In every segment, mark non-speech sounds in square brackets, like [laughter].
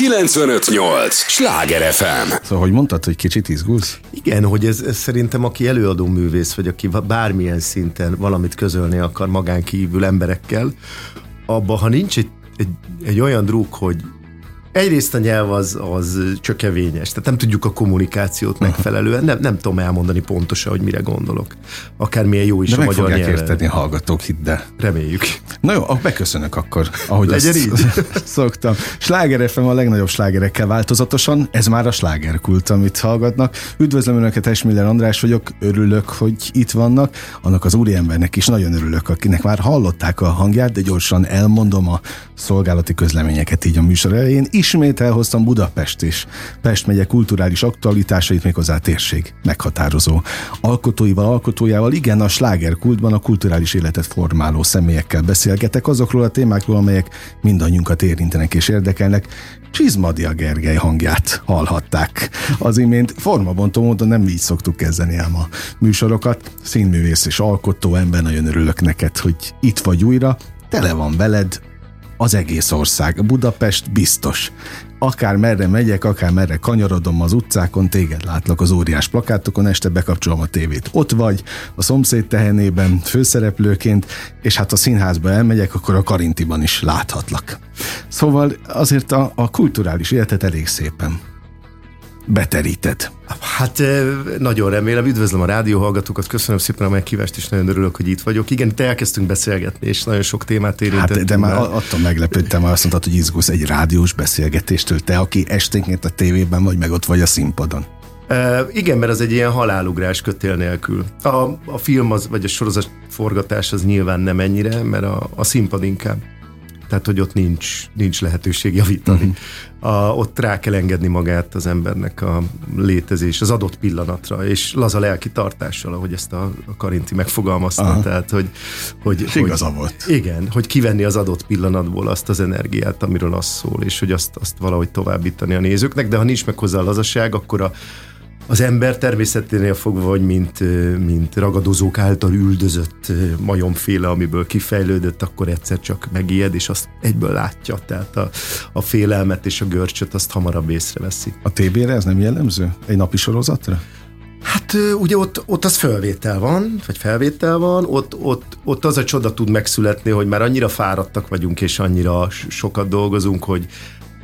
958! Sláger FM! Szóval, hogy mondtad, hogy kicsit izgulsz? Igen, hogy ez, ez szerintem aki előadó művész, vagy aki bármilyen szinten valamit közölni akar magán kívül emberekkel, abban, ha nincs egy, egy, egy olyan druk, hogy Egyrészt a nyelv az, az csökevényes, tehát nem tudjuk a kommunikációt megfelelően, nem, nem tudom elmondani pontosan, hogy mire gondolok. Akármilyen jó is De a meg magyar fogják nyelv. érteni a hallgatók, hidd el. Reméljük. Na jó, akkor beköszönök akkor, ahogy Legyen azt így. [laughs] szoktam. Sláger FM a legnagyobb slágerekkel változatosan, ez már a slágerkult, amit hallgatnak. Üdvözlöm Önöket, Esmiller András vagyok, örülök, hogy itt vannak. Annak az úriembernek is nagyon örülök, akinek már hallották a hangját, de gyorsan elmondom a szolgálati közleményeket így a műsor elején. Ismét elhoztam Budapest és Pest megye kulturális aktualitásait, méghozzá térség meghatározó alkotóival, alkotójával. Igen, a slágerkultban a kulturális életet formáló személyekkel beszélgetek azokról a témákról, amelyek mindannyiunkat érintenek és érdekelnek. Csizmadia Gergely hangját hallhatták az imént. Formabontó módon nem így szoktuk kezdeni ám a műsorokat. Színművész és alkotó ember, nagyon örülök neked, hogy itt vagy újra. Tele van veled az egész ország. Budapest biztos. Akár merre megyek, akár merre kanyarodom az utcákon, téged látlak az óriás plakátokon, este bekapcsolom a tévét. Ott vagy, a szomszéd tehenében, főszereplőként, és hát a színházba elmegyek, akkor a Karintiban is láthatlak. Szóval azért a, a kulturális életet elég szépen beteríted. Hát nagyon remélem, üdvözlöm a rádióhallgatókat, köszönöm szépen a meghívást, és nagyon örülök, hogy itt vagyok. Igen, itt elkezdtünk beszélgetni, és nagyon sok témát érintettünk. Hát de már attól meglepődtem, azt mondtad, hogy izgulsz egy rádiós beszélgetéstől. Te, aki esténként a tévében vagy, meg ott vagy a színpadon. Uh, igen, mert az egy ilyen halálugrás kötél nélkül. A, a film az, vagy a sorozat forgatás az nyilván nem ennyire, mert a, a színpad inkább. Tehát, hogy ott nincs, ninch lehetőség javítani. Uh-huh. A, ott rá kell engedni magát az embernek a létezés, az adott pillanatra, és laza lelki tartással, ahogy ezt a, a Karinti megfogalmazta. Aha. Tehát, hogy, hogy, És hogy igaza volt. igen, hogy kivenni az adott pillanatból azt az energiát, amiről az szól, és hogy azt, azt valahogy továbbítani a nézőknek, de ha nincs meg hozzá a lazaság, akkor a, az ember természeténél fogva, vagy mint, mint ragadozók által üldözött majomféle, amiből kifejlődött, akkor egyszer csak megijed, és azt egyből látja. Tehát a, a félelmet és a görcsöt azt hamarabb észreveszi. A TB-re ez nem jellemző? Egy napi sorozatra? Hát ugye ott, ott az felvétel van, vagy felvétel van, ott, ott, ott az a csoda tud megszületni, hogy már annyira fáradtak vagyunk, és annyira sokat dolgozunk, hogy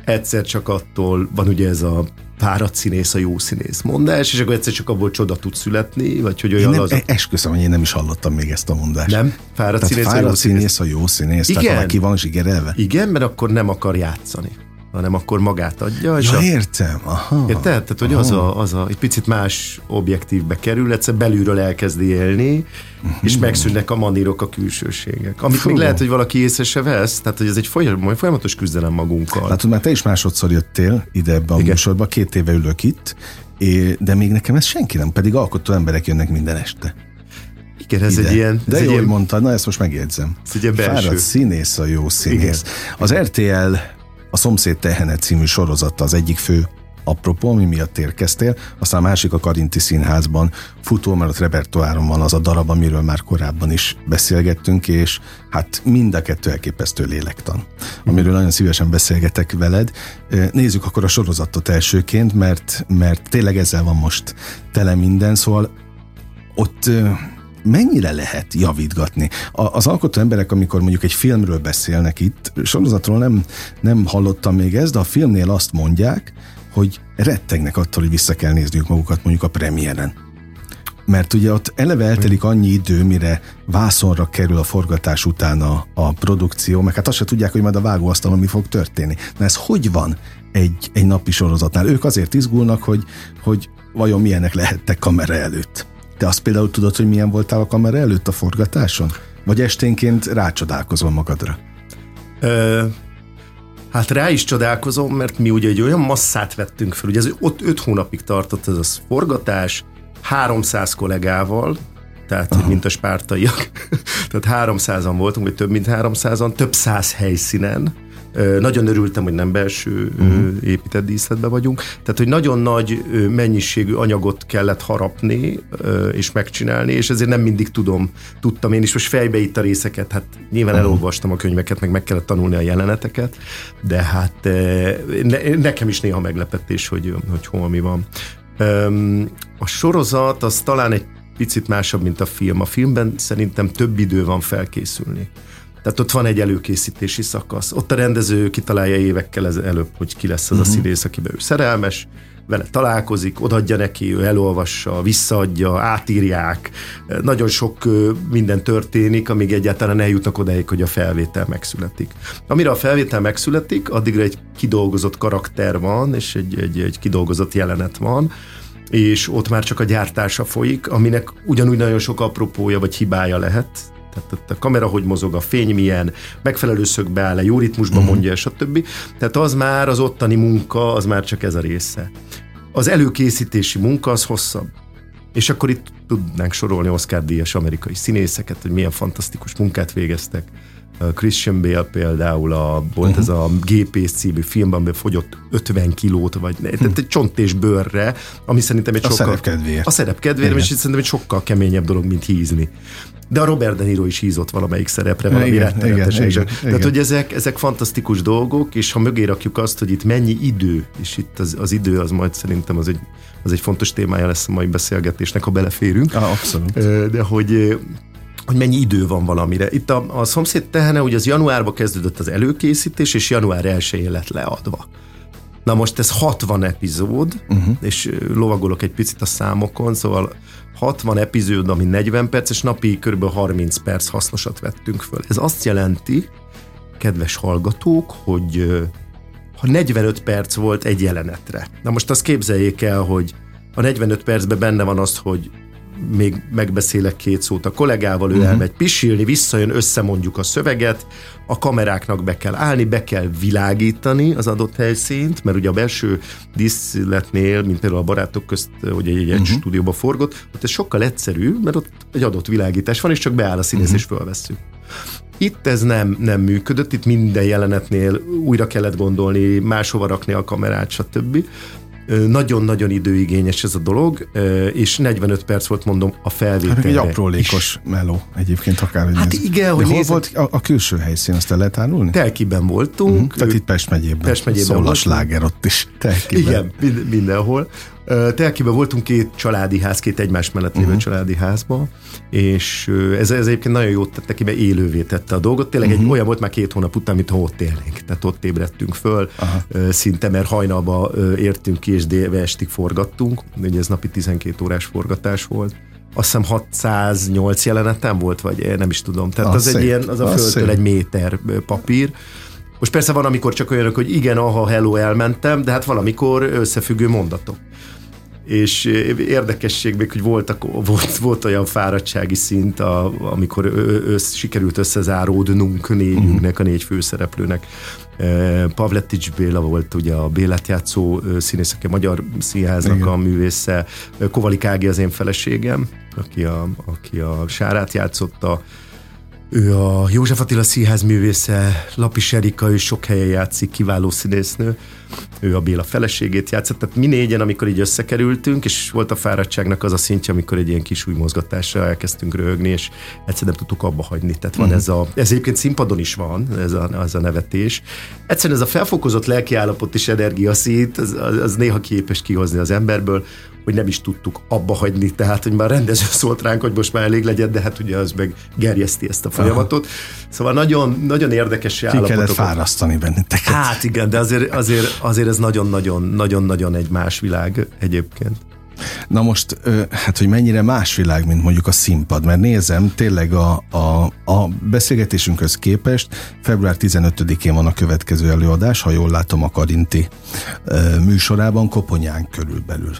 egyszer csak attól van ugye ez a fáradt színész, a jó színész mondás, és akkor egyszer csak abból csoda tud születni, vagy hogy Én olyan nem, az... esküszöm, hogy én nem is hallottam még ezt a mondást. Nem? Fáradt Tehát színész, a jó fáradt színész. színész, a jó színész, Igen. tehát valaki van zsigerelve. Igen, mert akkor nem akar játszani, hanem akkor magát adja, és Ja, a, értem. Aha. Érted? Tehát, hogy az a, az a, egy picit más objektívbe kerül, egyszer belülről elkezdi élni, és megszűnnek a manírok, a külsőségek. Amit Fú. még lehet, hogy valaki észre se vesz, tehát, hogy ez egy folyam- folyamatos küzdelem magunkkal. Látod, már te is másodszor jöttél ide ebbe a Igen. műsorba, két éve ülök itt, de még nekem ez senki nem, pedig alkotó emberek jönnek minden este. Igen, ez ide. egy ilyen... De ez jó, egy hogy ilyen mondtad, na ezt most megjegyzem. Ez egy ilyen belső. Fáradt színész a jó színész. Az RTL a Szomszéd Tehenet című sorozata az egyik fő apropó, ami miatt érkeztél, aztán a másik a Karinti Színházban futó, mert ott repertoáron van az a darab, amiről már korábban is beszélgettünk, és hát mind a kettő elképesztő lélektan, amiről nagyon szívesen beszélgetek veled. Nézzük akkor a sorozatot elsőként, mert, mert tényleg ezzel van most tele minden, szóval ott mennyire lehet javítgatni? A, az alkotó emberek, amikor mondjuk egy filmről beszélnek itt, sorozatról nem, nem hallottam még ezt, de a filmnél azt mondják, hogy rettegnek attól, hogy vissza kell nézniük magukat mondjuk a premiéren. Mert ugye ott eleve eltelik annyi idő, mire vászonra kerül a forgatás után a, a produkció, meg hát azt se tudják, hogy majd a vágóasztalon mi fog történni. Na ez hogy van egy, egy napi sorozatnál? Ők azért izgulnak, hogy, hogy vajon milyenek lehettek kamera előtt. Te azt például tudod, hogy milyen voltál a kamera előtt a forgatáson? Vagy esténként rácsodálkozol magadra? Ö, hát rá is csodálkozom, mert mi ugye egy olyan masszát vettünk fel, ugye ez ott öt hónapig tartott ez a forgatás, 300 kollégával, tehát Aha. mint a spártaiak. [laughs] tehát 300-an voltunk, vagy több mint 300-an, több száz helyszínen, Nagyon örültem, hogy nem belső uh-huh. épített díszletben vagyunk. Tehát, hogy nagyon nagy mennyiségű anyagot kellett harapni és megcsinálni, és ezért nem mindig tudom, tudtam én is most fejbe itt a részeket, hát nyilván uh-huh. elolvastam a könyveket, meg meg kellett tanulni a jeleneteket, de hát ne, nekem is néha meglepetés, hogy, hogy hol mi van. A sorozat az talán egy picit másabb, mint a film. A filmben szerintem több idő van felkészülni. Tehát ott van egy előkészítési szakasz. Ott a rendező kitalálja évekkel előbb, hogy ki lesz az uh-huh. a mhm. színész, akiben ő szerelmes, vele találkozik, odaadja neki, ő elolvassa, visszaadja, átírják. Nagyon sok minden történik, amíg egyáltalán eljutnak odáig, hogy a felvétel megszületik. Amire a felvétel megszületik, addigra egy kidolgozott karakter van, és egy, egy, egy kidolgozott jelenet van, és ott már csak a gyártása folyik, aminek ugyanúgy nagyon sok apropója vagy hibája lehet, tehát a kamera hogy mozog, a fény milyen, megfelelő szögbe áll-e, jó ritmusban uh-huh. mondja, stb. Tehát az már az ottani munka, az már csak ez a része. Az előkészítési munka az hosszabb. És akkor itt tudnánk sorolni Oscar díjas amerikai színészeket, hogy milyen fantasztikus munkát végeztek. Christian Bale például a, volt uh-huh. ez a Gépész című filmben fogyott 50 kilót, vagy uh-huh. egy csont és bőrre, ami szerintem egy a sokkal... szerep kedvéért. A szerep kedvéért, és szerintem egy sokkal keményebb dolog, mint hízni. De a Robert De Niro is hízott valamelyik szerepre, valami igen, rettenetes. Igen, igen, igen. Tehát, hogy ezek, ezek fantasztikus dolgok, és ha mögé rakjuk azt, hogy itt mennyi idő, és itt az, az idő az majd szerintem az egy, az egy fontos témája lesz a mai beszélgetésnek, ha beleférünk. Ah, abszolút. De hogy hogy mennyi idő van valamire. Itt a, a szomszéd tehene, ugye az januárban kezdődött az előkészítés, és január 1 lett leadva. Na most ez 60 epizód, uh-huh. és lovagolok egy picit a számokon, szóval 60 epizód, ami 40 perc, és napi kb. 30 perc hasznosat vettünk föl. Ez azt jelenti, kedves hallgatók, hogy ha 45 perc volt egy jelenetre. Na most azt képzeljék el, hogy a 45 percben benne van az, hogy még megbeszélek két szót a kollégával, ő uh-huh. elmegy pisilni, visszajön, összemondjuk a szöveget, a kameráknak be kell állni, be kell világítani az adott helyszínt, mert ugye a belső díszletnél, mint például a barátok közt, hogy egy, egy uh-huh. stúdióba forgott, ott ez sokkal egyszerű, mert ott egy adott világítás van, és csak beáll a színész, uh-huh. és fölvesszük. Itt ez nem, nem működött, itt minden jelenetnél újra kellett gondolni, máshova rakni a kamerát, stb. Nagyon-nagyon időigényes ez a dolog, és 45 perc volt, mondom, a felvétel. Hát egy aprólékos meló egyébként akár. Hát ez. igen, hogy hol nézed... volt a, a külső helyszín, azt el lehet árulni? Telkiben voltunk. Uh-huh. Tehát itt Pest megyében. Pest megyében Szól a sláger ott is. Telkiben. Igen, mindenhol. Telkiben voltunk két családi ház, két egymás mellett lévő uh-huh. családi házba, és ez, ez egyébként nagyon jót tette ki, mert élővé tette a dolgot. Tényleg uh-huh. egy olyan volt már két hónap után, mint ott élnénk. Tehát ott ébredtünk föl, uh-huh. szinte, mert hajnalba értünk ki, és délve estig forgattunk. Ugye ez napi 12 órás forgatás volt azt hiszem 608 jelenetem volt, vagy nem is tudom. Tehát az, az egy ilyen, az a földtől egy méter papír. Most persze van, amikor csak olyanok, hogy igen, aha, hello, elmentem, de hát valamikor összefüggő mondatok és érdekesség még, hogy voltak, volt, volt olyan fáradtsági szint, a, amikor össz, sikerült összezáródnunk négyünknek, a négy főszereplőnek. Pavletics Béla volt ugye a Bélát játszó színész, aki a Magyar Színháznak Igen. a művésze, Kovalik Ági az én feleségem, aki a, aki a Sárát játszotta, ő a József Attila Színház művésze, Lapis Erika, ő sok helyen játszik, kiváló színésznő. Ő a Béla feleségét játszott. Tehát mi négyen, amikor így összekerültünk, és volt a fáradtságnak az a szintje, amikor egy ilyen kis új mozgatásra elkezdtünk röhögni, és egyszerűen nem tudtuk abba hagyni. Tehát van uh-huh. ez a, ez egyébként színpadon is van, ez a, az a nevetés. Egyszerűen ez a felfokozott lelkiállapot és energiaszint, az, az, az néha képes kihozni az emberből, hogy nem is tudtuk abba hagyni, tehát hogy már rendező [laughs] szólt ránk, hogy most már elég legyen, de hát ugye az meg gerjeszti ezt a folyamatot. Aha. Szóval nagyon, nagyon érdekes Ki kellett fárasztani benneteket. Hát igen, de azért, azért, azért ez nagyon-nagyon, nagyon-nagyon egy más világ egyébként. Na most, hát hogy mennyire más világ, mint mondjuk a színpad, mert nézem, tényleg a, a, a beszélgetésünkhöz képest február 15-én van a következő előadás, ha jól látom a Karinti műsorában, Koponyán körülbelül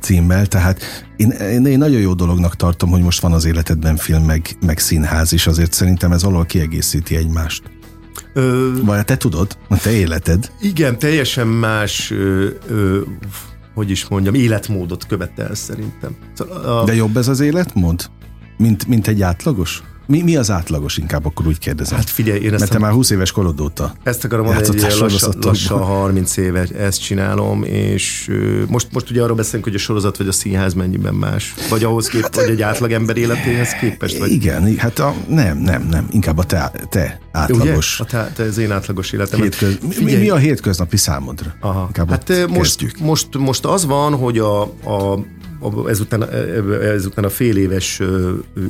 címmel, tehát én, én, én nagyon jó dolognak tartom, hogy most van az életedben film, meg, meg színház is, azért szerintem ez alól kiegészíti egymást. Ö... Vagy te tudod, a te életed. Igen, teljesen más, ö, ö, hogy is mondjam, életmódot követel szerintem. Szóval a... De jobb ez az életmód, mint, mint egy átlagos? Mi, mi az átlagos inkább, akkor úgy kérdezem. Hát figyelj, én ezt Mert te már 20 éves korod óta Ezt akarom mondani, hogy lassan, lassan 30 éve ezt csinálom, és most, most ugye arról beszélünk, hogy a sorozat vagy a színház mennyiben más. Vagy ahhoz képest, vagy egy átlagember életéhez képest. Vagy, Igen, hát a, nem, nem, nem, inkább a te, te átlagos. Ugye? A te, te az én átlagos életem. Hétköz... Mi, mi a hétköznapi számodra? Aha. Inkább Hát most, kezdjük. most, most az van, hogy a, a ezután, ezután a fél éves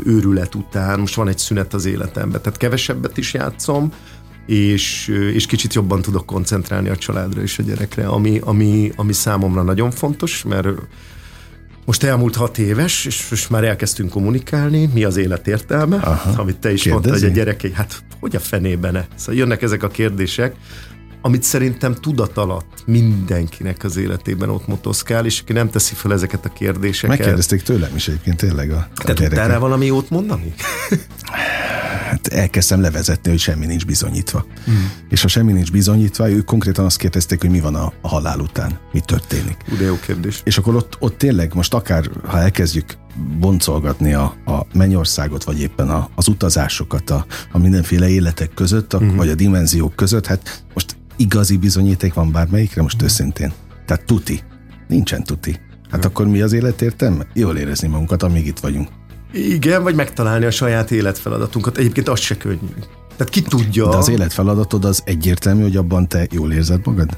őrület után most van egy szünet az életemben. Tehát kevesebbet is játszom, és, és kicsit jobban tudok koncentrálni a családra és a gyerekre, ami, ami, ami számomra nagyon fontos, mert most elmúlt hat éves, és most már elkezdtünk kommunikálni, mi az élet értelme, Aha. amit te is Kérdezi? mondtad, hogy a gyerekei, hát hogy a fenében -e? Szóval jönnek ezek a kérdések, amit szerintem tudat alatt mindenkinek az életében ott motoszkál, és aki nem teszi fel ezeket a kérdéseket. Megkérdezték tőlem is egyébként tényleg a, a Te tudtál gyerekek. rá valami jót mondani? Hát elkezdtem levezetni, hogy semmi nincs bizonyítva. Hmm. Mm. És ha semmi nincs bizonyítva, ők konkrétan azt kérdezték, hogy mi van a, a halál után, mi történik. De jó kérdés. És akkor ott, ott tényleg most akár, ha elkezdjük boncolgatni a, a mennyországot, vagy éppen a, az utazásokat a, a mindenféle életek között, a, Mhm. mm. vagy a dimenziók között, hát most igazi bizonyíték van bármelyikre, most őszintén. Tehát tuti. Nincsen tuti. Hát akkor mi az élet értelme? Jól érezni magunkat, amíg itt vagyunk. Igen, vagy megtalálni a saját életfeladatunkat. Egyébként az se könnyű. Tehát ki tudja. De az életfeladatod az egyértelmű, hogy abban te jól érzed magad?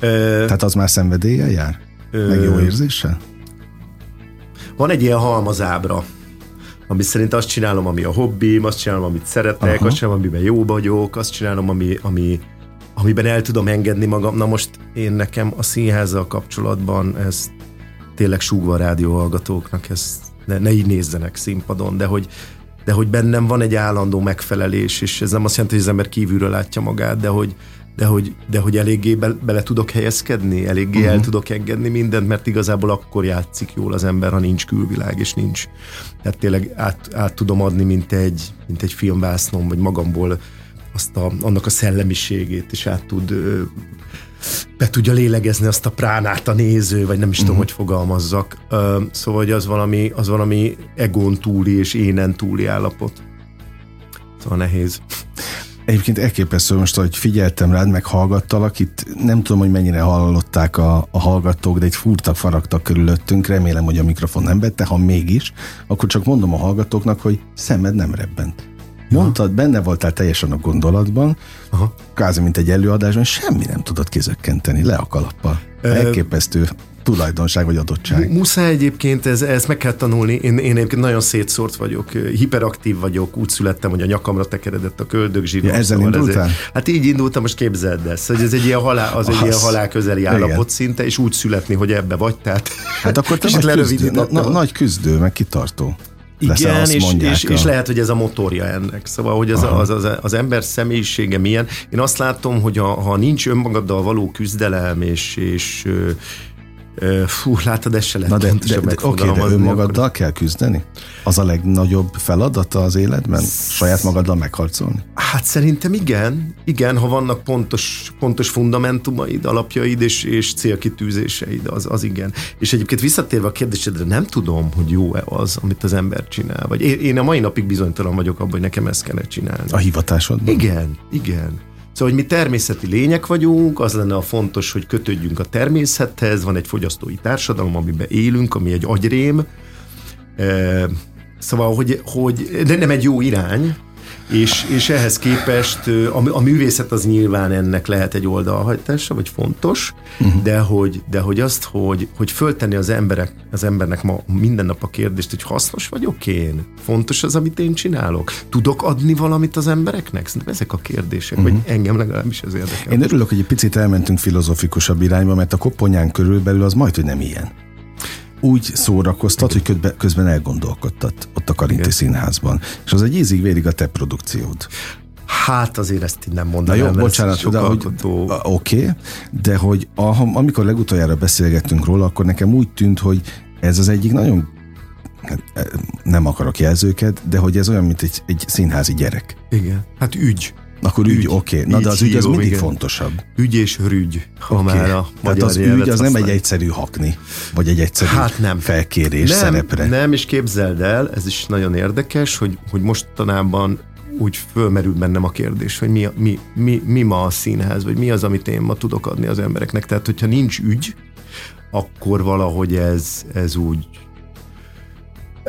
Ö, Tehát az már szenvedéllyel jár? Meg jó érzéssel? Van egy ilyen halmazábra, ami szerint azt csinálom, ami a hobbim, azt csinálom, amit szeretek, Aha. azt csinálom, amiben jó vagyok, azt csinálom, ami, ami, amiben el tudom engedni magam. Na most én nekem a színházzal kapcsolatban ez tényleg súgva a rádióhallgatóknak, ez ne, ne így nézzenek színpadon, de hogy, de hogy bennem van egy állandó megfelelés, és ez nem azt jelenti, hogy az ember kívülről látja magát, de hogy, de hogy, de hogy eléggé be, bele tudok helyezkedni, eléggé uh-huh. el tudok engedni mindent, mert igazából akkor játszik jól az ember, ha nincs külvilág, és nincs. Tehát tényleg át, át tudom adni, mint egy, mint egy filmvásznom, vagy magamból azt a, annak a szellemiségét, és át tud be tudja lélegezni azt a pránát a néző, vagy nem is tudom, hogy fogalmazzak. Szóval, hogy az valami, az valami egón túli és énen túli állapot. Szóval nehéz. Egyébként elképesztő most, hogy figyeltem rád, meg hallgattalak, itt nem tudom, hogy mennyire hallották a, a hallgatók, de itt fúrtak, faragtak körülöttünk, remélem, hogy a mikrofon nem vette, ha mégis, akkor csak mondom a hallgatóknak, hogy szemed nem rebbent. Mondtad, benne voltál teljesen a gondolatban, Aha. kázi, mint egy előadásban, semmi nem tudod kizökkenteni, le a kalappal. Elképesztő tulajdonság vagy adottság. Muszáj egyébként, ez, ezt meg kell tanulni. Én, én egyébként nagyon szétszórt vagyok, hiperaktív vagyok, úgy születtem, hogy a nyakamra tekeredett a köldögzsírom. Ja, ezzel szóval indultál? Ez, hát így indultam, most képzeld ezt, hogy ez egy ilyen halál, az egy Az. ilyen halál közeli Igen. állapot szinte, és úgy születni, hogy ebbe vagy, tehát Hát akkor te [laughs] nagy küzdő, na, na, nagy küzdő, meg kitartó. Igen, és, mondják és, a- és lehet, hogy ez a motorja ennek. Szóval, hogy az, az, az, az ember személyisége milyen. Én azt látom, hogy ha, ha nincs önmagaddal való küzdelem, és, és fú, látod, ez se lehet Na de, de, de oké, de önmagaddal akkor- kell küzdeni? Az a legnagyobb feladata az életben? Saját magaddal megharcolni? Hát szerintem igen, igen, ha vannak pontos, pontos fundamentumaid, alapjaid és, és célkitűzéseid, az, az igen. És egyébként visszatérve a kérdésedre, nem tudom, hogy jó-e az, amit az ember csinál. Vagy én, én a mai napig bizonytalan vagyok abban, hogy nekem ezt kellene csinálni. A hivatásodban? Igen, igen. Szóval, hogy mi természeti lények vagyunk, az lenne a fontos, hogy kötődjünk a természethez, van egy fogyasztói társadalom, amiben élünk, ami egy agyrém. Szóval, hogy, hogy de nem egy jó irány, és, és ehhez képest a, a művészet az nyilván ennek lehet egy oldalhajtása, vagy fontos, uh-huh. de, hogy, de hogy azt, hogy, hogy föltenni az, emberek, az embernek ma minden nap a kérdést, hogy hasznos vagyok én? Fontos az, amit én csinálok? Tudok adni valamit az embereknek? Szerintem ezek a kérdések, uh-huh. vagy engem legalábbis ez érdekel. Én örülök, hogy egy picit elmentünk filozofikusabb irányba, mert a koponyán körülbelül az majd, hogy nem ilyen. Úgy szórakoztat, hogy közben, közben elgondolkodtat ott a Karinti Igen. Színházban. És az egy ízig-vérig a te produkciód. Hát azért ezt így nem Na mondanám. jó, mert bocsánat, de hogy, oké, okay, de hogy a, amikor legutoljára beszélgettünk róla, akkor nekem úgy tűnt, hogy ez az egyik nagyon hát, nem akarok jelzőket, de hogy ez olyan, mint egy, egy színházi gyerek. Igen. Hát ügy. Akkor ügy, ügy oké. Okay. Na de az ügy az mindig igen. fontosabb. Ügy és rügy, ha okay. már a Tehát az ügy az nem egy egyszerű hakni, vagy egy egyszerű hát nem. felkérés nem, szerepre. Nem, és képzeld el, ez is nagyon érdekes, hogy, hogy mostanában úgy fölmerül bennem a kérdés, hogy mi, mi, mi, mi ma a színház, vagy mi az, amit én ma tudok adni az embereknek. Tehát, hogyha nincs ügy, akkor valahogy ez, ez úgy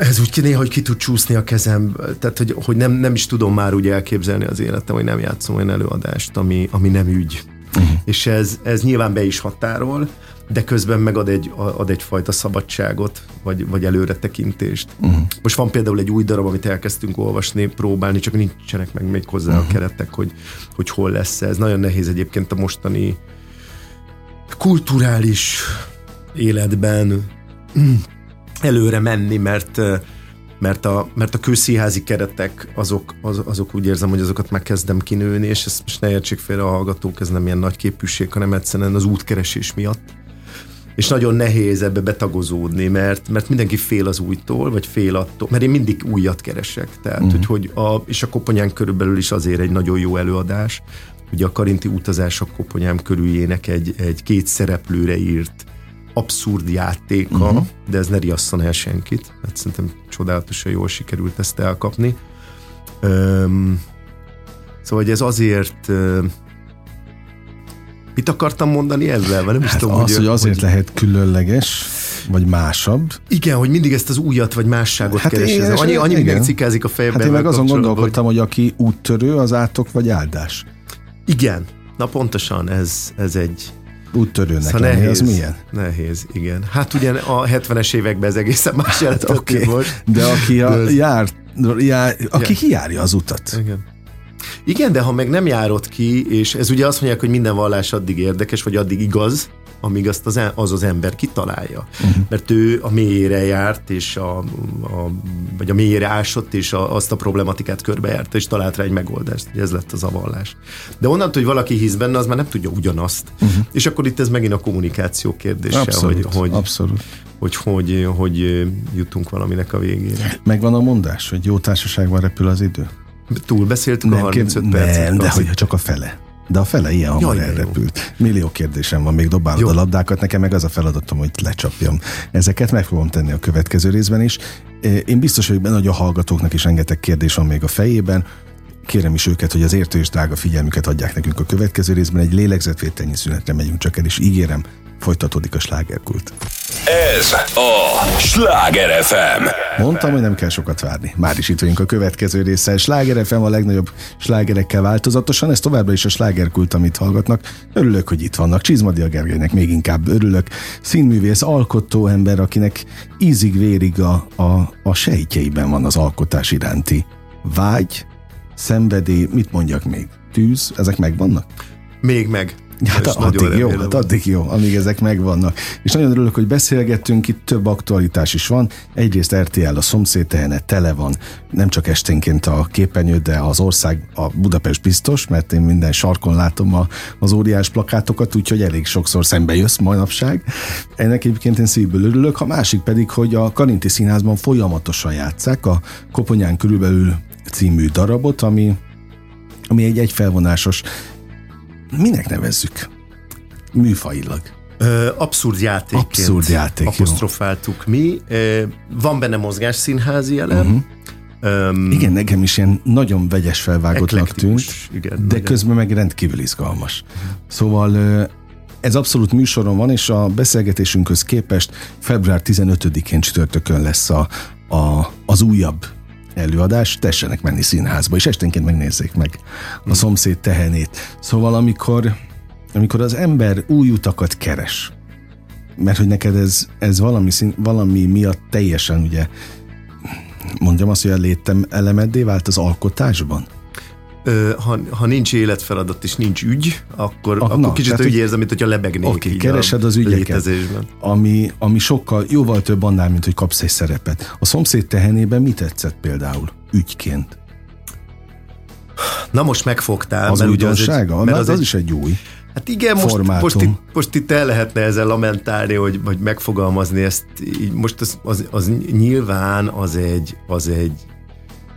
ez úgy néha, hogy ki tud csúszni a kezem, tehát hogy, hogy nem, nem is tudom már úgy elképzelni az életem, hogy nem játszom olyan előadást, ami, ami nem ügy. Uh-huh. És ez, ez nyilván be is határol, de közben megad egy, ad egyfajta szabadságot, vagy, vagy előretekintést. Uh-huh. Most van például egy új darab, amit elkezdtünk olvasni, próbálni, csak nincsenek meg még hozzá uh-huh. a keretek, hogy, hogy hol lesz ez. Nagyon nehéz egyébként a mostani kulturális életben előre menni, mert mert a, mert a kőszínházi keretek azok, az, azok úgy érzem, hogy azokat meg kezdem kinőni, és ezt most ne értsék félre a hallgatók, ez nem ilyen nagy képűség, hanem egyszerűen az útkeresés miatt. És nagyon nehéz ebbe betagozódni, mert, mert mindenki fél az újtól, vagy fél attól, mert én mindig újat keresek. Tehát, uh-huh. hogy, hogy a, és a Koponyán körülbelül is azért egy nagyon jó előadás. Ugye a Karinti utazás a Koponyám körüljének egy, egy két szereplőre írt abszurd játéka, uh-huh. de ez ne riasszon el senkit, mert szerintem csodálatosan jól sikerült ezt elkapni. Öm, szóval, hogy ez azért Mit akartam mondani ezzel? nem hát tudom, az, hogy, hogy azért hogy... lehet különleges, vagy másabb. Igen, hogy mindig ezt az újat vagy másságot hát keresi. Én, annyi, annyi igen. cikázik a fejemben. Hát én meg azon gondolkodtam, hogy... hogy aki úttörő, az átok vagy áldás. Igen, na pontosan ez, ez egy, úttörőnek szóval lenni, nehéz, az milyen? Nehéz, igen. Hát ugye a 70-es években ez egészen más hát jelentett okay. volt. De aki a, de jár, jár, aki igen. kijárja az utat. Igen. Igen, de ha meg nem járod ki, és ez ugye azt mondják, hogy minden vallás addig érdekes, vagy addig igaz, amíg azt az, az, az ember kitalálja. Uh-huh. Mert ő a mélyére járt, és a, a, vagy a mélyére ásott, és a, azt a problematikát körbejárta, és talált rá egy megoldást. Ez lett az a vallás. De onnantól, hogy valaki hisz benne, az már nem tudja ugyanazt. Uh-huh. És akkor itt ez megint a kommunikáció kérdése, abszolút, hogy, hogy, abszolút. Hogy, hogy, hogy, hogy jutunk valaminek a végére. Megvan a mondás, hogy jó társaságban repül az idő? Túlbeszéltük nem, a 35 percet. Nem, de hogy csak a fele. De a fele ilyen hamar Jaj, elrepült. Millió kérdésem van, még dobálod a labdákat, nekem meg az a feladatom, hogy lecsapjam. Ezeket meg fogom tenni a következő részben is. Én biztos vagyok benne, hogy a hallgatóknak is rengeteg kérdés van még a fejében. Kérem is őket, hogy az értő és drága figyelmüket adják nekünk a következő részben. Egy lélegzetvételnyi szünetre megyünk csak el, és ígérem, folytatódik a slágerkult. Ez a Sláger FM. Mondtam, hogy nem kell sokat várni. Már is itt vagyunk a következő résszel. Sláger FM a legnagyobb slágerekkel változatosan. Ez továbbra is a slágerkult, amit hallgatnak. Örülök, hogy itt vannak. Csizmadia Gergelynek még inkább örülök. Színművész, alkotó ember, akinek ízig-vérig a, a, a sejtjeiben van az alkotás iránti vágy, szenvedély, mit mondjak még? Tűz, ezek megvannak? Még meg. Hát addig jó, hát addig jó, amíg ezek megvannak. És nagyon örülök, hogy beszélgettünk, itt több aktualitás is van. Egyrészt RTL a szomszéd tehene tele van, nem csak esténként a képernyő, de az ország, a Budapest biztos, mert én minden sarkon látom a, az óriás plakátokat, úgyhogy elég sokszor szembe jössz manapság. Ennek egyébként én szívből örülök. A másik pedig, hogy a Karinti Színházban folyamatosan játszák a Koponyán körülbelül című darabot, ami ami egy egyfelvonásos minek nevezzük? Műfajilag. Abszurd játékként Abszurd játék, apostrofáltuk jó. mi. Van benne mozgás színházi elem. Uh-huh. Um, igen, nekem is ilyen nagyon vegyes felvágottnak tűnt, igen, de nagyon. közben meg rendkívül izgalmas. Uh-huh. Szóval ez abszolút műsoron van, és a beszélgetésünkhöz képest február 15-én csütörtökön lesz a, a, az újabb előadás, tessenek menni színházba, és esténként megnézzék meg a szomszéd tehenét. Szóval amikor, amikor az ember új utakat keres, mert hogy neked ez, ez valami, szín, valami miatt teljesen ugye mondjam azt, hogy a létem elemeddé vált az alkotásban? Ha, ha nincs életfeladat és nincs ügy, akkor, ah, akkor na, kicsit úgy érzem, mint hogyha lebegnék okay, keresed az ügyeket, ami, ami sokkal, jóval több annál, mint hogy kapsz egy szerepet. A szomszéd tehenében mit tetszett például ügyként? Na most megfogtál. Az mert újdonsága? Egy, mert az, az egy, is egy új Hát igen, most, most, itt, most itt el lehetne ezzel lamentálni, hogy, vagy megfogalmazni ezt. Így most az, az, az nyilván az egy, az egy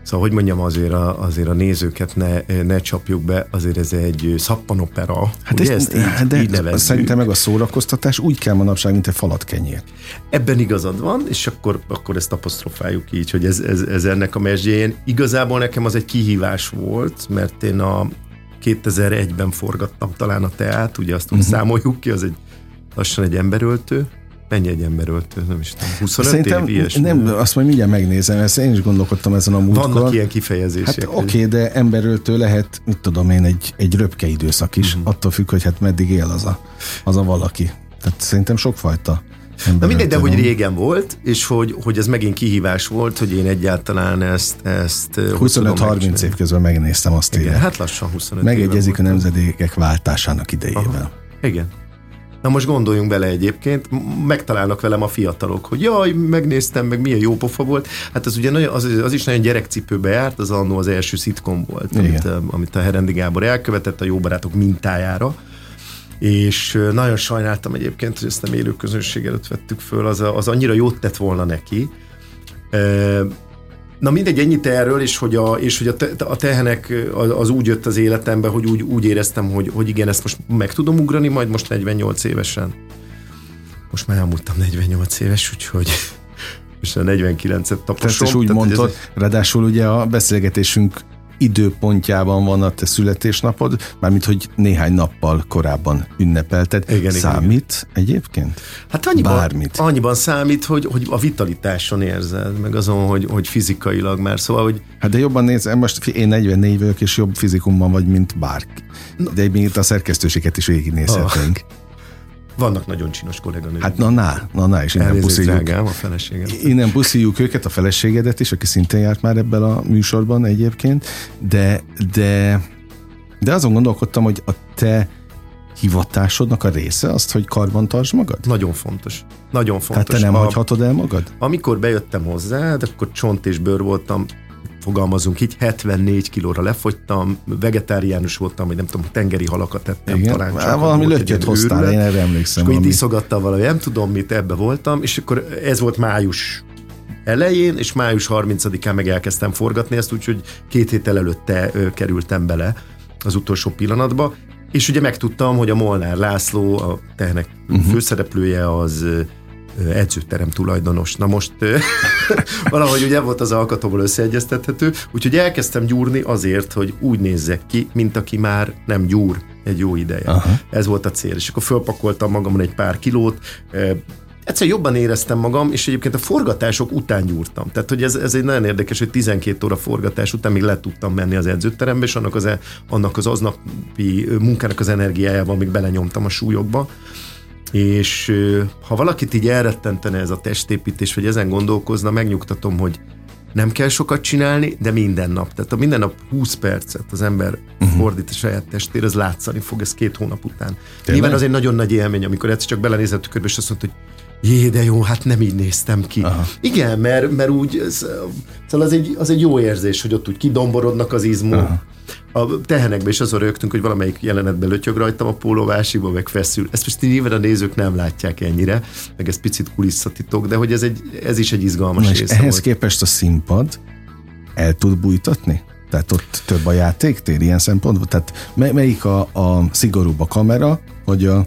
Szóval, hogy mondjam, azért a, azért a nézőket ne, ne csapjuk be, azért ez egy szappanopera. Hát ugye ezt, ezt így, de így nevezzük. Szerintem meg a szórakoztatás úgy kell manapság, mint egy falat kenyér. Ebben igazad van, és akkor, akkor ezt apostrofáljuk így, hogy ez, ez, ez ennek a mesdjén. Igazából nekem az egy kihívás volt, mert én a 2001-ben forgattam talán a teát, ugye azt uh-huh. számoljuk ki, az egy lassan egy emberöltő, Mennyi egy ember Nem is tudom. 25 Szerintem év, ilyesmi. Nem, azt majd mindjárt megnézem, ezt én is gondolkodtam ezen a múltkor. Vannak ilyen kifejezések. Hát oké, okay, de emberöltő lehet, mit tudom én, egy, egy röpke időszak is, uh-huh. attól függ, hogy hát meddig él az a, az a valaki. Tehát szerintem sokfajta Na mindegy, de hogy régen volt, és hogy, hogy ez megint kihívás volt, hogy én egyáltalán ezt... ezt 25-30 év közben megnéztem azt Igen, hát lassan 25 Megegyezik a nemzedékek váltásának idejével. Aha. Igen. Na most gondoljunk bele egyébként, megtalálnak velem a fiatalok, hogy jaj, megnéztem, meg milyen jó pofa volt. Hát az ugye nagyon, az, az is nagyon gyerekcipőbe járt, az annó az első szitkom volt, amit, amit a Herendi Gábor elkövetett a jó barátok mintájára és nagyon sajnáltam egyébként, hogy ezt nem élő közönség előtt vettük föl, az, az annyira jót tett volna neki. Na mindegy, ennyit erről, és hogy a, és hogy a, te, a tehenek az, az úgy jött az életembe, hogy úgy, úgy éreztem, hogy, hogy igen, ezt most meg tudom ugrani, majd most 48 évesen. Most már elmúltam 48 éves, úgyhogy most a 49-et taposom. Ezt is úgy mondtad, ez... ráadásul ugye a beszélgetésünk időpontjában van a te születésnapod, mármint hogy néhány nappal korábban ünnepelted. Igen, számít igen. egyébként? Hát annyiban, Bármit. annyiban számít, hogy, hogy a vitalitáson érzed, meg azon, hogy, hogy fizikailag már, szóval, hogy... Hát de jobban nézem, most én 44 vagyok, és jobb fizikumban vagy, mint bárki. De még itt a szerkesztőséget is végignézhetnénk. Oh. [laughs] Vannak nagyon csinos kolléganők. Hát na, na, na, na és innen puszíjuk. Drágám, a feleségem. Innen puszíjuk őket, a feleségedet is, aki szintén járt már ebben a műsorban egyébként, de, de, de azon gondolkodtam, hogy a te hivatásodnak a része azt, hogy karban tartsd magad? Nagyon fontos. Nagyon fontos. Tehát te nem a, hagyhatod el magad? Amikor bejöttem hozzá, akkor csont és bőr voltam, fogalmazunk így, 74 kilóra lefogytam, vegetáriánus voltam, vagy nem tudom, tengeri halakat ettem Igen, talán. Csak valami lötyöt hoztál, én erre emlékszem. És akkor így iszogattam valami, nem tudom mit, ebbe voltam, és akkor ez volt május elején, és május 30-án meg elkezdtem forgatni ezt, úgyhogy két héttel előtte kerültem bele az utolsó pillanatba, és ugye megtudtam, hogy a Molnár László, a tehenek uh-huh. főszereplője, az edzőterem tulajdonos. Na most [laughs] valahogy ugye volt az alkatóval összeegyeztethető, úgyhogy elkezdtem gyúrni azért, hogy úgy nézzek ki, mint aki már nem gyúr egy jó ideje. Aha. Ez volt a cél. És akkor fölpakoltam magamon egy pár kilót, egyszer jobban éreztem magam, és egyébként a forgatások után gyúrtam. Tehát, hogy ez, ez egy nagyon érdekes, hogy 12 óra forgatás után még le tudtam menni az edzőterembe, és annak az, e, annak az aznapi munkának az energiájával még belenyomtam a súlyokba és ha valakit így elrettentene ez a testépítés, vagy ezen gondolkozna, megnyugtatom, hogy nem kell sokat csinálni, de minden nap. Tehát a minden nap 20 percet az ember uh-huh. fordít a saját testére, az látszani fog ez két hónap után. Tényleg? Nyilván az egy nagyon nagy élmény, amikor egyszer csak belenézett a tükörbe, és azt mondta, hogy jé, de jó, hát nem így néztem ki. Aha. Igen, mert, mert úgy, ez, szóval az egy, az egy jó érzés, hogy ott úgy kidomborodnak az izmok. Aha. A tehenekben is azon rögtünk, hogy valamelyik jelenetben lötyög rajtam a pólóvásiba, meg feszül. Ezt most nyilván a nézők nem látják ennyire, meg ez picit kulisszatitok, de hogy ez, egy, ez is egy izgalmas Na része ehhez volt. képest a színpad el tud bújtatni? Tehát ott több a játéktér ilyen szempontból? Tehát melyik a, a szigorúbb a kamera, vagy a,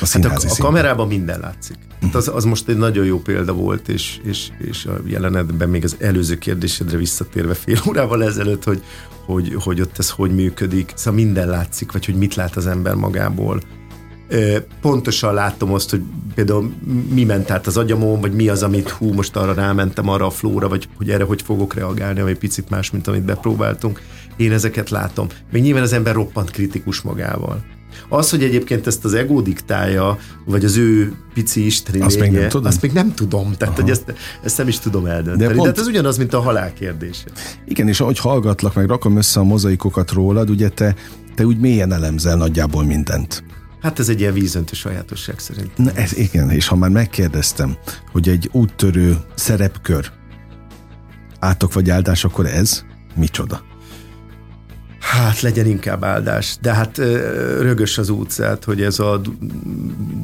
a hát a, a kamerában minden látszik. Hát az, az most egy nagyon jó példa volt, és, és, és a jelenetben még az előző kérdésedre visszatérve fél órával ezelőtt, hogy, hogy, hogy ott ez hogy működik. Szóval minden látszik, vagy hogy mit lát az ember magából. Pontosan látom azt, hogy például mi ment át az agyamon, vagy mi az, amit hú, most arra rámentem, arra a flóra, vagy hogy erre hogy fogok reagálni, ami picit más, mint amit bepróbáltunk. Én ezeket látom. Még nyilván az ember roppant kritikus magával. Az, hogy egyébként ezt az ego diktálja, vagy az ő pici isteni azt még nem tudom. Azt még nem tudom. Tehát, hogy ezt, ezt nem is tudom eldönteni. De, pont... De hát ez ugyanaz, mint a halál kérdése. Igen, és ahogy hallgatlak, meg rakom össze a mozaikokat rólad, ugye te, te úgy mélyen elemzel nagyjából mindent. Hát ez egy ilyen vízöntő sajátosság szerint. Na, ez igen, és ha már megkérdeztem, hogy egy úttörő szerepkör átok vagy áldás, akkor ez micsoda? Hát legyen inkább áldás, de hát rögös az útszát, hogy ez a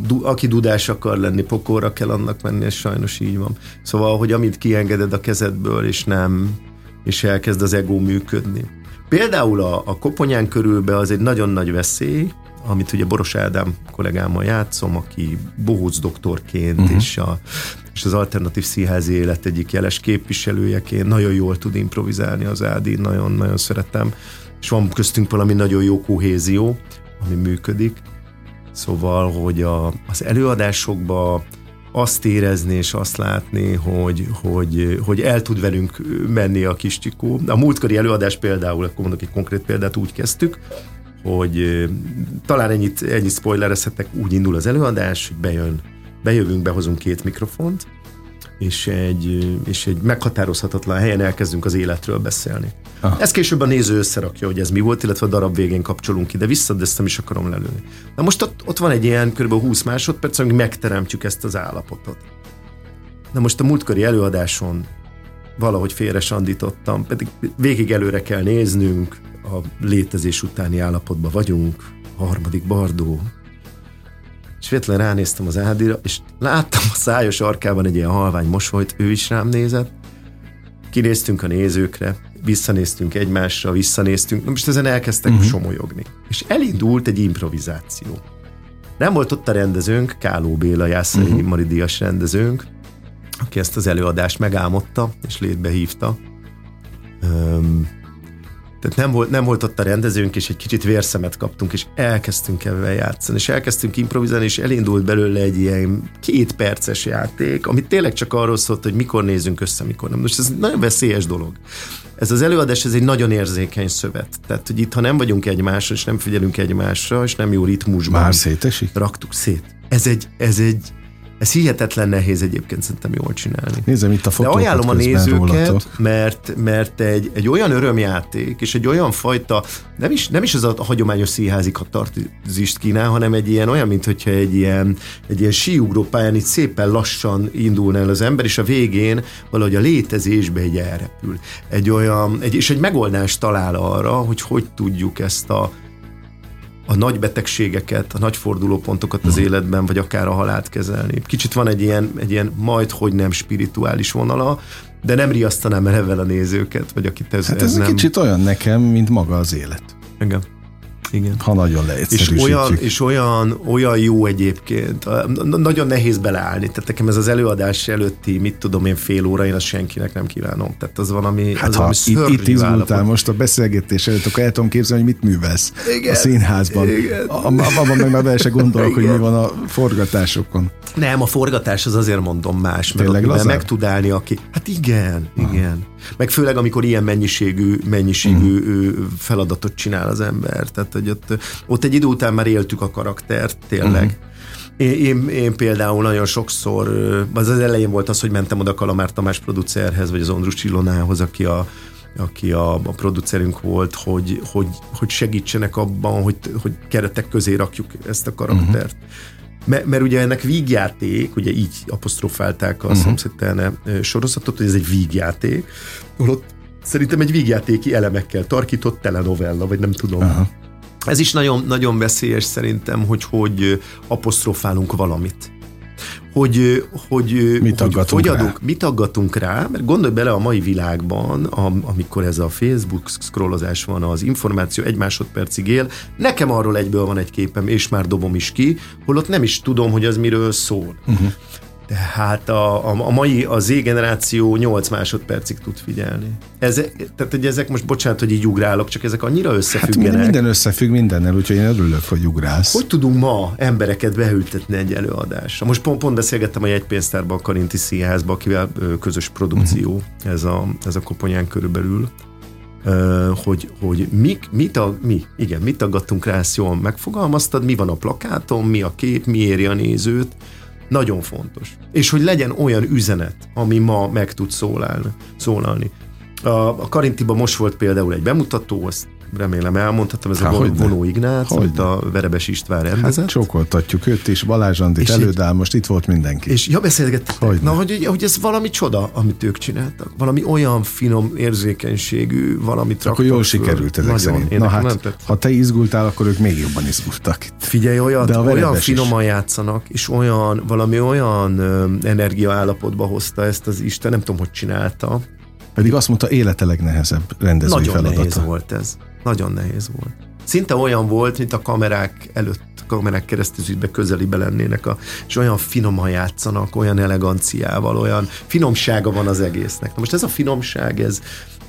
du, aki dudás akar lenni, pokorra kell annak menni, ez sajnos így van. Szóval, hogy amit kiengeded a kezedből, és nem és elkezd az ego működni. Például a, a koponyán körülbe az egy nagyon nagy veszély, amit ugye Boros Ádám kollégámmal játszom, aki bohóc doktorként uh-huh. és, a, és az alternatív színházi élet egyik jeles képviselőjeként nagyon jól tud improvizálni az Ádi, nagyon-nagyon szeretem, és van köztünk valami nagyon jó kohézió, ami működik. Szóval, hogy a, az előadásokban azt érezni és azt látni, hogy, hogy, hogy el tud velünk menni a kis csikó. A múltkori előadás például, akkor mondok egy konkrét példát, úgy kezdtük, hogy talán ennyit, ennyit spoilerezhetek, úgy indul az előadás, hogy bejön, bejövünk, behozunk két mikrofont, és egy, és egy meghatározhatatlan helyen elkezdünk az életről beszélni. Ah. Ez később a néző összerakja, hogy ez mi volt, illetve a darab végén kapcsolunk ki, de vissza, de ezt nem is akarom lelőni. Na most ott, ott van egy ilyen kb. 20 másodperc, amíg megteremtjük ezt az állapotot. Na most a múltkori előadáson valahogy félre sandítottam, pedig végig előre kell néznünk, a létezés utáni állapotban vagyunk, a harmadik bardó, és véletlenül ránéztem az Ádira, és láttam a szájos arkában egy ilyen halvány mosolyt, ő is rám nézett, kinéztünk a nézőkre, visszanéztünk egymásra, visszanéztünk, na most ezen elkezdtek uh-huh. somolyogni. És elindult egy improvizáció. Nem volt ott a rendezőnk, Káló Béla, Jászai uh-huh. Maridias rendezőnk, aki ezt az előadást megálmodta, és létbe hívta. Um, tehát nem volt, nem volt ott a rendezőnk, és egy kicsit vérszemet kaptunk, és elkezdtünk ebben játszani, és elkezdtünk improvizálni, és elindult belőle egy ilyen két perces játék, ami tényleg csak arról szólt, hogy mikor nézünk össze, mikor nem. Most ez nagyon veszélyes dolog. Ez az előadás, ez egy nagyon érzékeny szövet. Tehát, hogy itt, ha nem vagyunk egymásra, és nem figyelünk egymásra, és nem jó ritmusban. Már szétesik? Raktuk szét. Ez egy, ez egy, ez hihetetlen nehéz egyébként szerintem jól csinálni. Nézem itt a fotókat De ajánlom a nézőket, mert, mert egy, egy olyan örömjáték, és egy olyan fajta, nem is, nem is az a hagyományos színházi katartizist kínál, hanem egy ilyen olyan, mint hogyha egy ilyen, egy ilyen síugrópályán itt szépen lassan indulna el az ember, és a végén valahogy a létezésbe egy elrepül. Egy olyan, egy, és egy megoldást talál arra, hogy hogy tudjuk ezt a a nagy betegségeket, a nagy fordulópontokat az életben, vagy akár a halált kezelni. Kicsit van egy ilyen, egy ilyen majd, hogy nem spirituális vonala, de nem riasztanám el ebben a nézőket, vagy akit ez, hát ez, ez nem... kicsit olyan nekem, mint maga az élet. Igen. Igen. Ha nagyon leegyszerűsítjük. És olyan, és olyan, olyan jó egyébként, nagyon nehéz beleállni. Tehát nekem ez az előadás előtti, mit tudom én, fél óra, én azt senkinek nem kívánom. Tehát az valami, hát az ha valami itt, itt izgultál most a beszélgetés előtt, akkor el tudom képzelni, hogy mit művelsz Igen. a színházban. Igen. Abban meg már bele se gondolok, hogy mi van a forgatásokon. Nem, a forgatás az azért mondom más, mert, mert meg tud állni, aki... Hát igen, igen. Meg főleg, amikor ilyen mennyiségű, mennyiségű uh-huh. feladatot csinál az ember. Tehát, hogy ott, ott egy idő után már éltük a karaktert, tényleg. Uh-huh. Én, én, én például nagyon sokszor, az az elején volt az, hogy mentem oda Kalamár Tamás producerhez, vagy az Ondrus Csillonához, aki a, aki a, a producerünk volt, hogy, hogy, hogy segítsenek abban, hogy, hogy keretek közé rakjuk ezt a karaktert. Uh-huh. Mert, mert ugye ennek vígjáték, ugye így apostrofálták a uh-huh. szomszédtelne sorozatot, hogy ez egy vígjáték, holott szerintem egy vígjátéki elemekkel tarkított telenovella, vagy nem tudom. Uh-huh. Ez is nagyon, nagyon veszélyes szerintem, hogy hogy apostrofálunk valamit hogy, hogy, mit, hogy, hogy adunk, mit aggatunk rá, mert gondolj bele a mai világban, amikor ez a Facebook scrollozás van, az információ egy másodpercig él, nekem arról egyből van egy képem, és már dobom is ki, holott nem is tudom, hogy az miről szól. Uh-huh. Tehát a, a, a mai, a Z generáció 8 másodpercig tud figyelni. Ez, tehát, hogy ezek most, bocsánat, hogy így ugrálok, csak ezek annyira összefüggenek. Hát minden összefügg mindennel, úgyhogy én örülök, hogy ugrálsz. Hogy tudunk ma embereket beültetni egy előadásra? Most pont, pont beszélgettem a jegypénztárban, a Karinti Színházban, akivel közös produkció, uh-huh. ez, a, ez a koponyán körülbelül. Uh, hogy, hogy mik, mit, a, mi, igen, mit aggattunk rá, ezt jól megfogalmaztad, mi van a plakáton, mi a kép, mi éri a nézőt, nagyon fontos. És hogy legyen olyan üzenet, ami ma meg tud szólalni. szólalni. A, a Karintiban most volt például egy bemutató, azt remélem elmondhatom, ez Há, a Vonó Ignác, hogy amit a Verebes István rendezett. Hát csókoltatjuk őt is, Balázs Andit elődál, most itt volt mindenki. És ja, beszélgettek. Na, hogy, hogy ez valami csoda, amit ők csináltak. Valami olyan finom érzékenységű, valamit Akkor jól sikerült ezek Nagyon. szerint. Na hát, ha te izgultál, akkor ők még jobban izgultak. Figyelj, olyat, De olyan finoman is. játszanak, és olyan, valami olyan energiaállapotba hozta ezt az Isten, nem tudom, hogy csinálta, Pedig azt mondta, élete legnehezebb rendezői Nagyon feladata. nehéz volt ez. Nagyon nehéz volt. Szinte olyan volt, mint a kamerák előtt, kamerák keresztüzítbe közelibe lennének, a, és olyan finoman játszanak, olyan eleganciával, olyan finomsága van az egésznek. Na most ez a finomság, ez,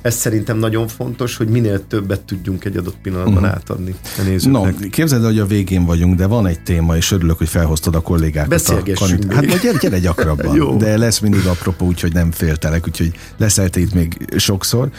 ez szerintem nagyon fontos, hogy minél többet tudjunk egy adott pillanatban uh-huh. átadni a No, nézőknek. képzeld el, hogy a végén vagyunk, de van egy téma, és örülök, hogy felhoztad a kollégákat. Beszélgessünk a. Hát majd gyere, gyere gyakrabban. [laughs] De lesz mindig apropó, úgyhogy nem féltelek, úgyhogy leszel te itt még sokszor,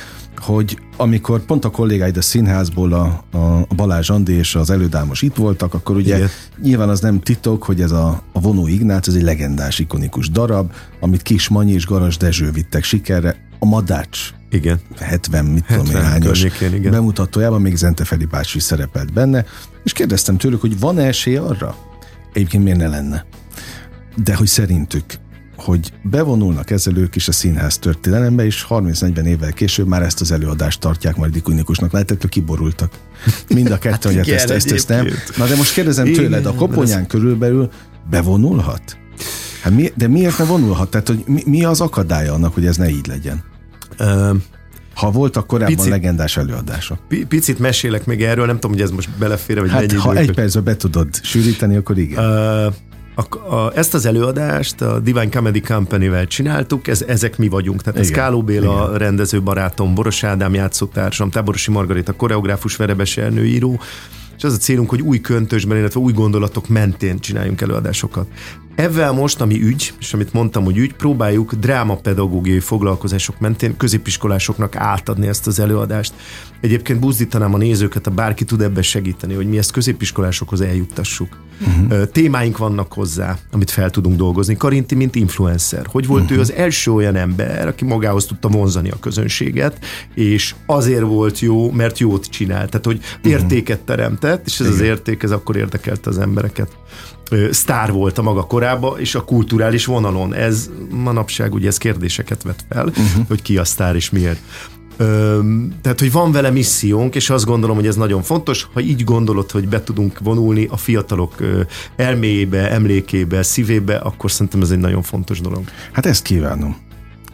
hogy amikor pont a kollégáid a színházból a, a Balázs Andi és az elődámos itt voltak, akkor ugye Igen. nyilván az nem titok, hogy ez a, a vonó Ignác, ez egy legendás, ikonikus darab, amit Kis Manyi és Garas Dezső vittek sikerre. A Madács Igen. 70, mit tudom én, 70 hányos igen. bemutatójában még Zente Feri bácsi szerepelt benne, és kérdeztem tőlük, hogy van esély arra? Egyébként miért ne lenne? De hogy szerintük, hogy bevonulnak ezzel ők is a színház történelembe, és 30-40 évvel később már ezt az előadást tartják majd ikonikusnak. Lehetett, hogy kiborultak. Mind a [laughs] kettő, hogy hát igen, ezt, ezt, ezt nem. Na de most kérdezem tőled, a koponyán körülbelül bevonulhat? Hát mi, de miért ne vonulhat? Tehát, hogy mi, mi az akadálya annak, hogy ez ne így legyen? Ö, Ha voltak korábban Pici- legendás előadások. pi- picit mesélek még erről, nem tudom, hogy ez most belefér, vagy Hát, mennyi ha időt- egy percben be tudod sűríteni, akkor igen. A, a, ezt az előadást a Divine Comedy Company-vel csináltuk, ez, ezek mi vagyunk. Tehát ez Igen, Káló Béla rendező barátom, Boros Ádám játszótársam, Táborosi Margarita koreográfus, Verebes Ernő író, és az a célunk, hogy új köntösben, illetve új gondolatok mentén csináljunk előadásokat. Ezzel most, ami ügy, és amit mondtam, hogy ügy, próbáljuk drámapedagógiai foglalkozások mentén középiskolásoknak átadni ezt az előadást. Egyébként buzdítanám a nézőket, ha bárki tud ebben segíteni, hogy mi ezt középiskolásokhoz eljuttassuk. Uh-huh. Témáink vannak hozzá, amit fel tudunk dolgozni. Karinti, mint influencer. Hogy volt uh-huh. ő az első olyan ember, aki magához tudta vonzani a közönséget, és azért volt jó, mert jót csinált. Tehát, hogy értéket teremtett, és ez az érték, ez akkor érdekelte az embereket sztár volt a maga korában, és a kulturális vonalon. Ez manapság ugye ez kérdéseket vet fel, uh-huh. hogy ki a sztár és miért. Ö, tehát, hogy van vele missziónk, és azt gondolom, hogy ez nagyon fontos. Ha így gondolod, hogy be tudunk vonulni a fiatalok elméjébe, emlékébe, szívébe, akkor szerintem ez egy nagyon fontos dolog. Hát ezt kívánom.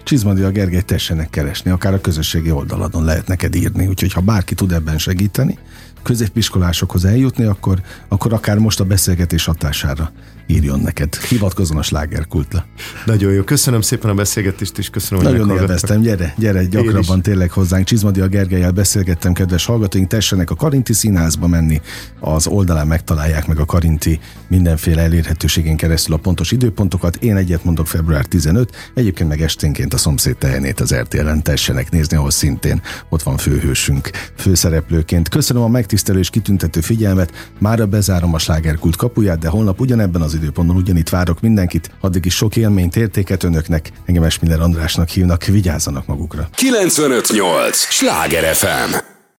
Csizmadia Gergely tessenek keresni, akár a közösségi oldaladon lehet neked írni, úgyhogy ha bárki tud ebben segíteni, középiskolásokhoz eljutni, akkor, akkor akár most a beszélgetés hatására írjon neked. Hivatkozzon a slágerkultra. Nagyon jó. Köszönöm szépen a beszélgetést, és köszönöm, hogy Nagyon élveztem, gyere, gyere, gyakrabban tényleg hozzánk. Csizmadia Gergelyel beszélgettem, kedves hallgatóink, tessenek a Karinti Színházba menni, az oldalán megtalálják meg a Karinti mindenféle elérhetőségén keresztül a pontos időpontokat. Én egyet mondok február 15, egyébként meg esténként a szomszéd tehenét az RTL-en tessenek nézni, ahol szintén ott van főhősünk főszereplőként. Köszönöm a megtisztelő és kitüntető figyelmet, mára bezárom a slágerkult kapuját, de holnap ugyanebben az időpontban ugyanitt várok mindenkit, addig is sok élményt, értéket önöknek, engem Esmiller Andrásnak hívnak, vigyázzanak magukra. 958! Sláger FM!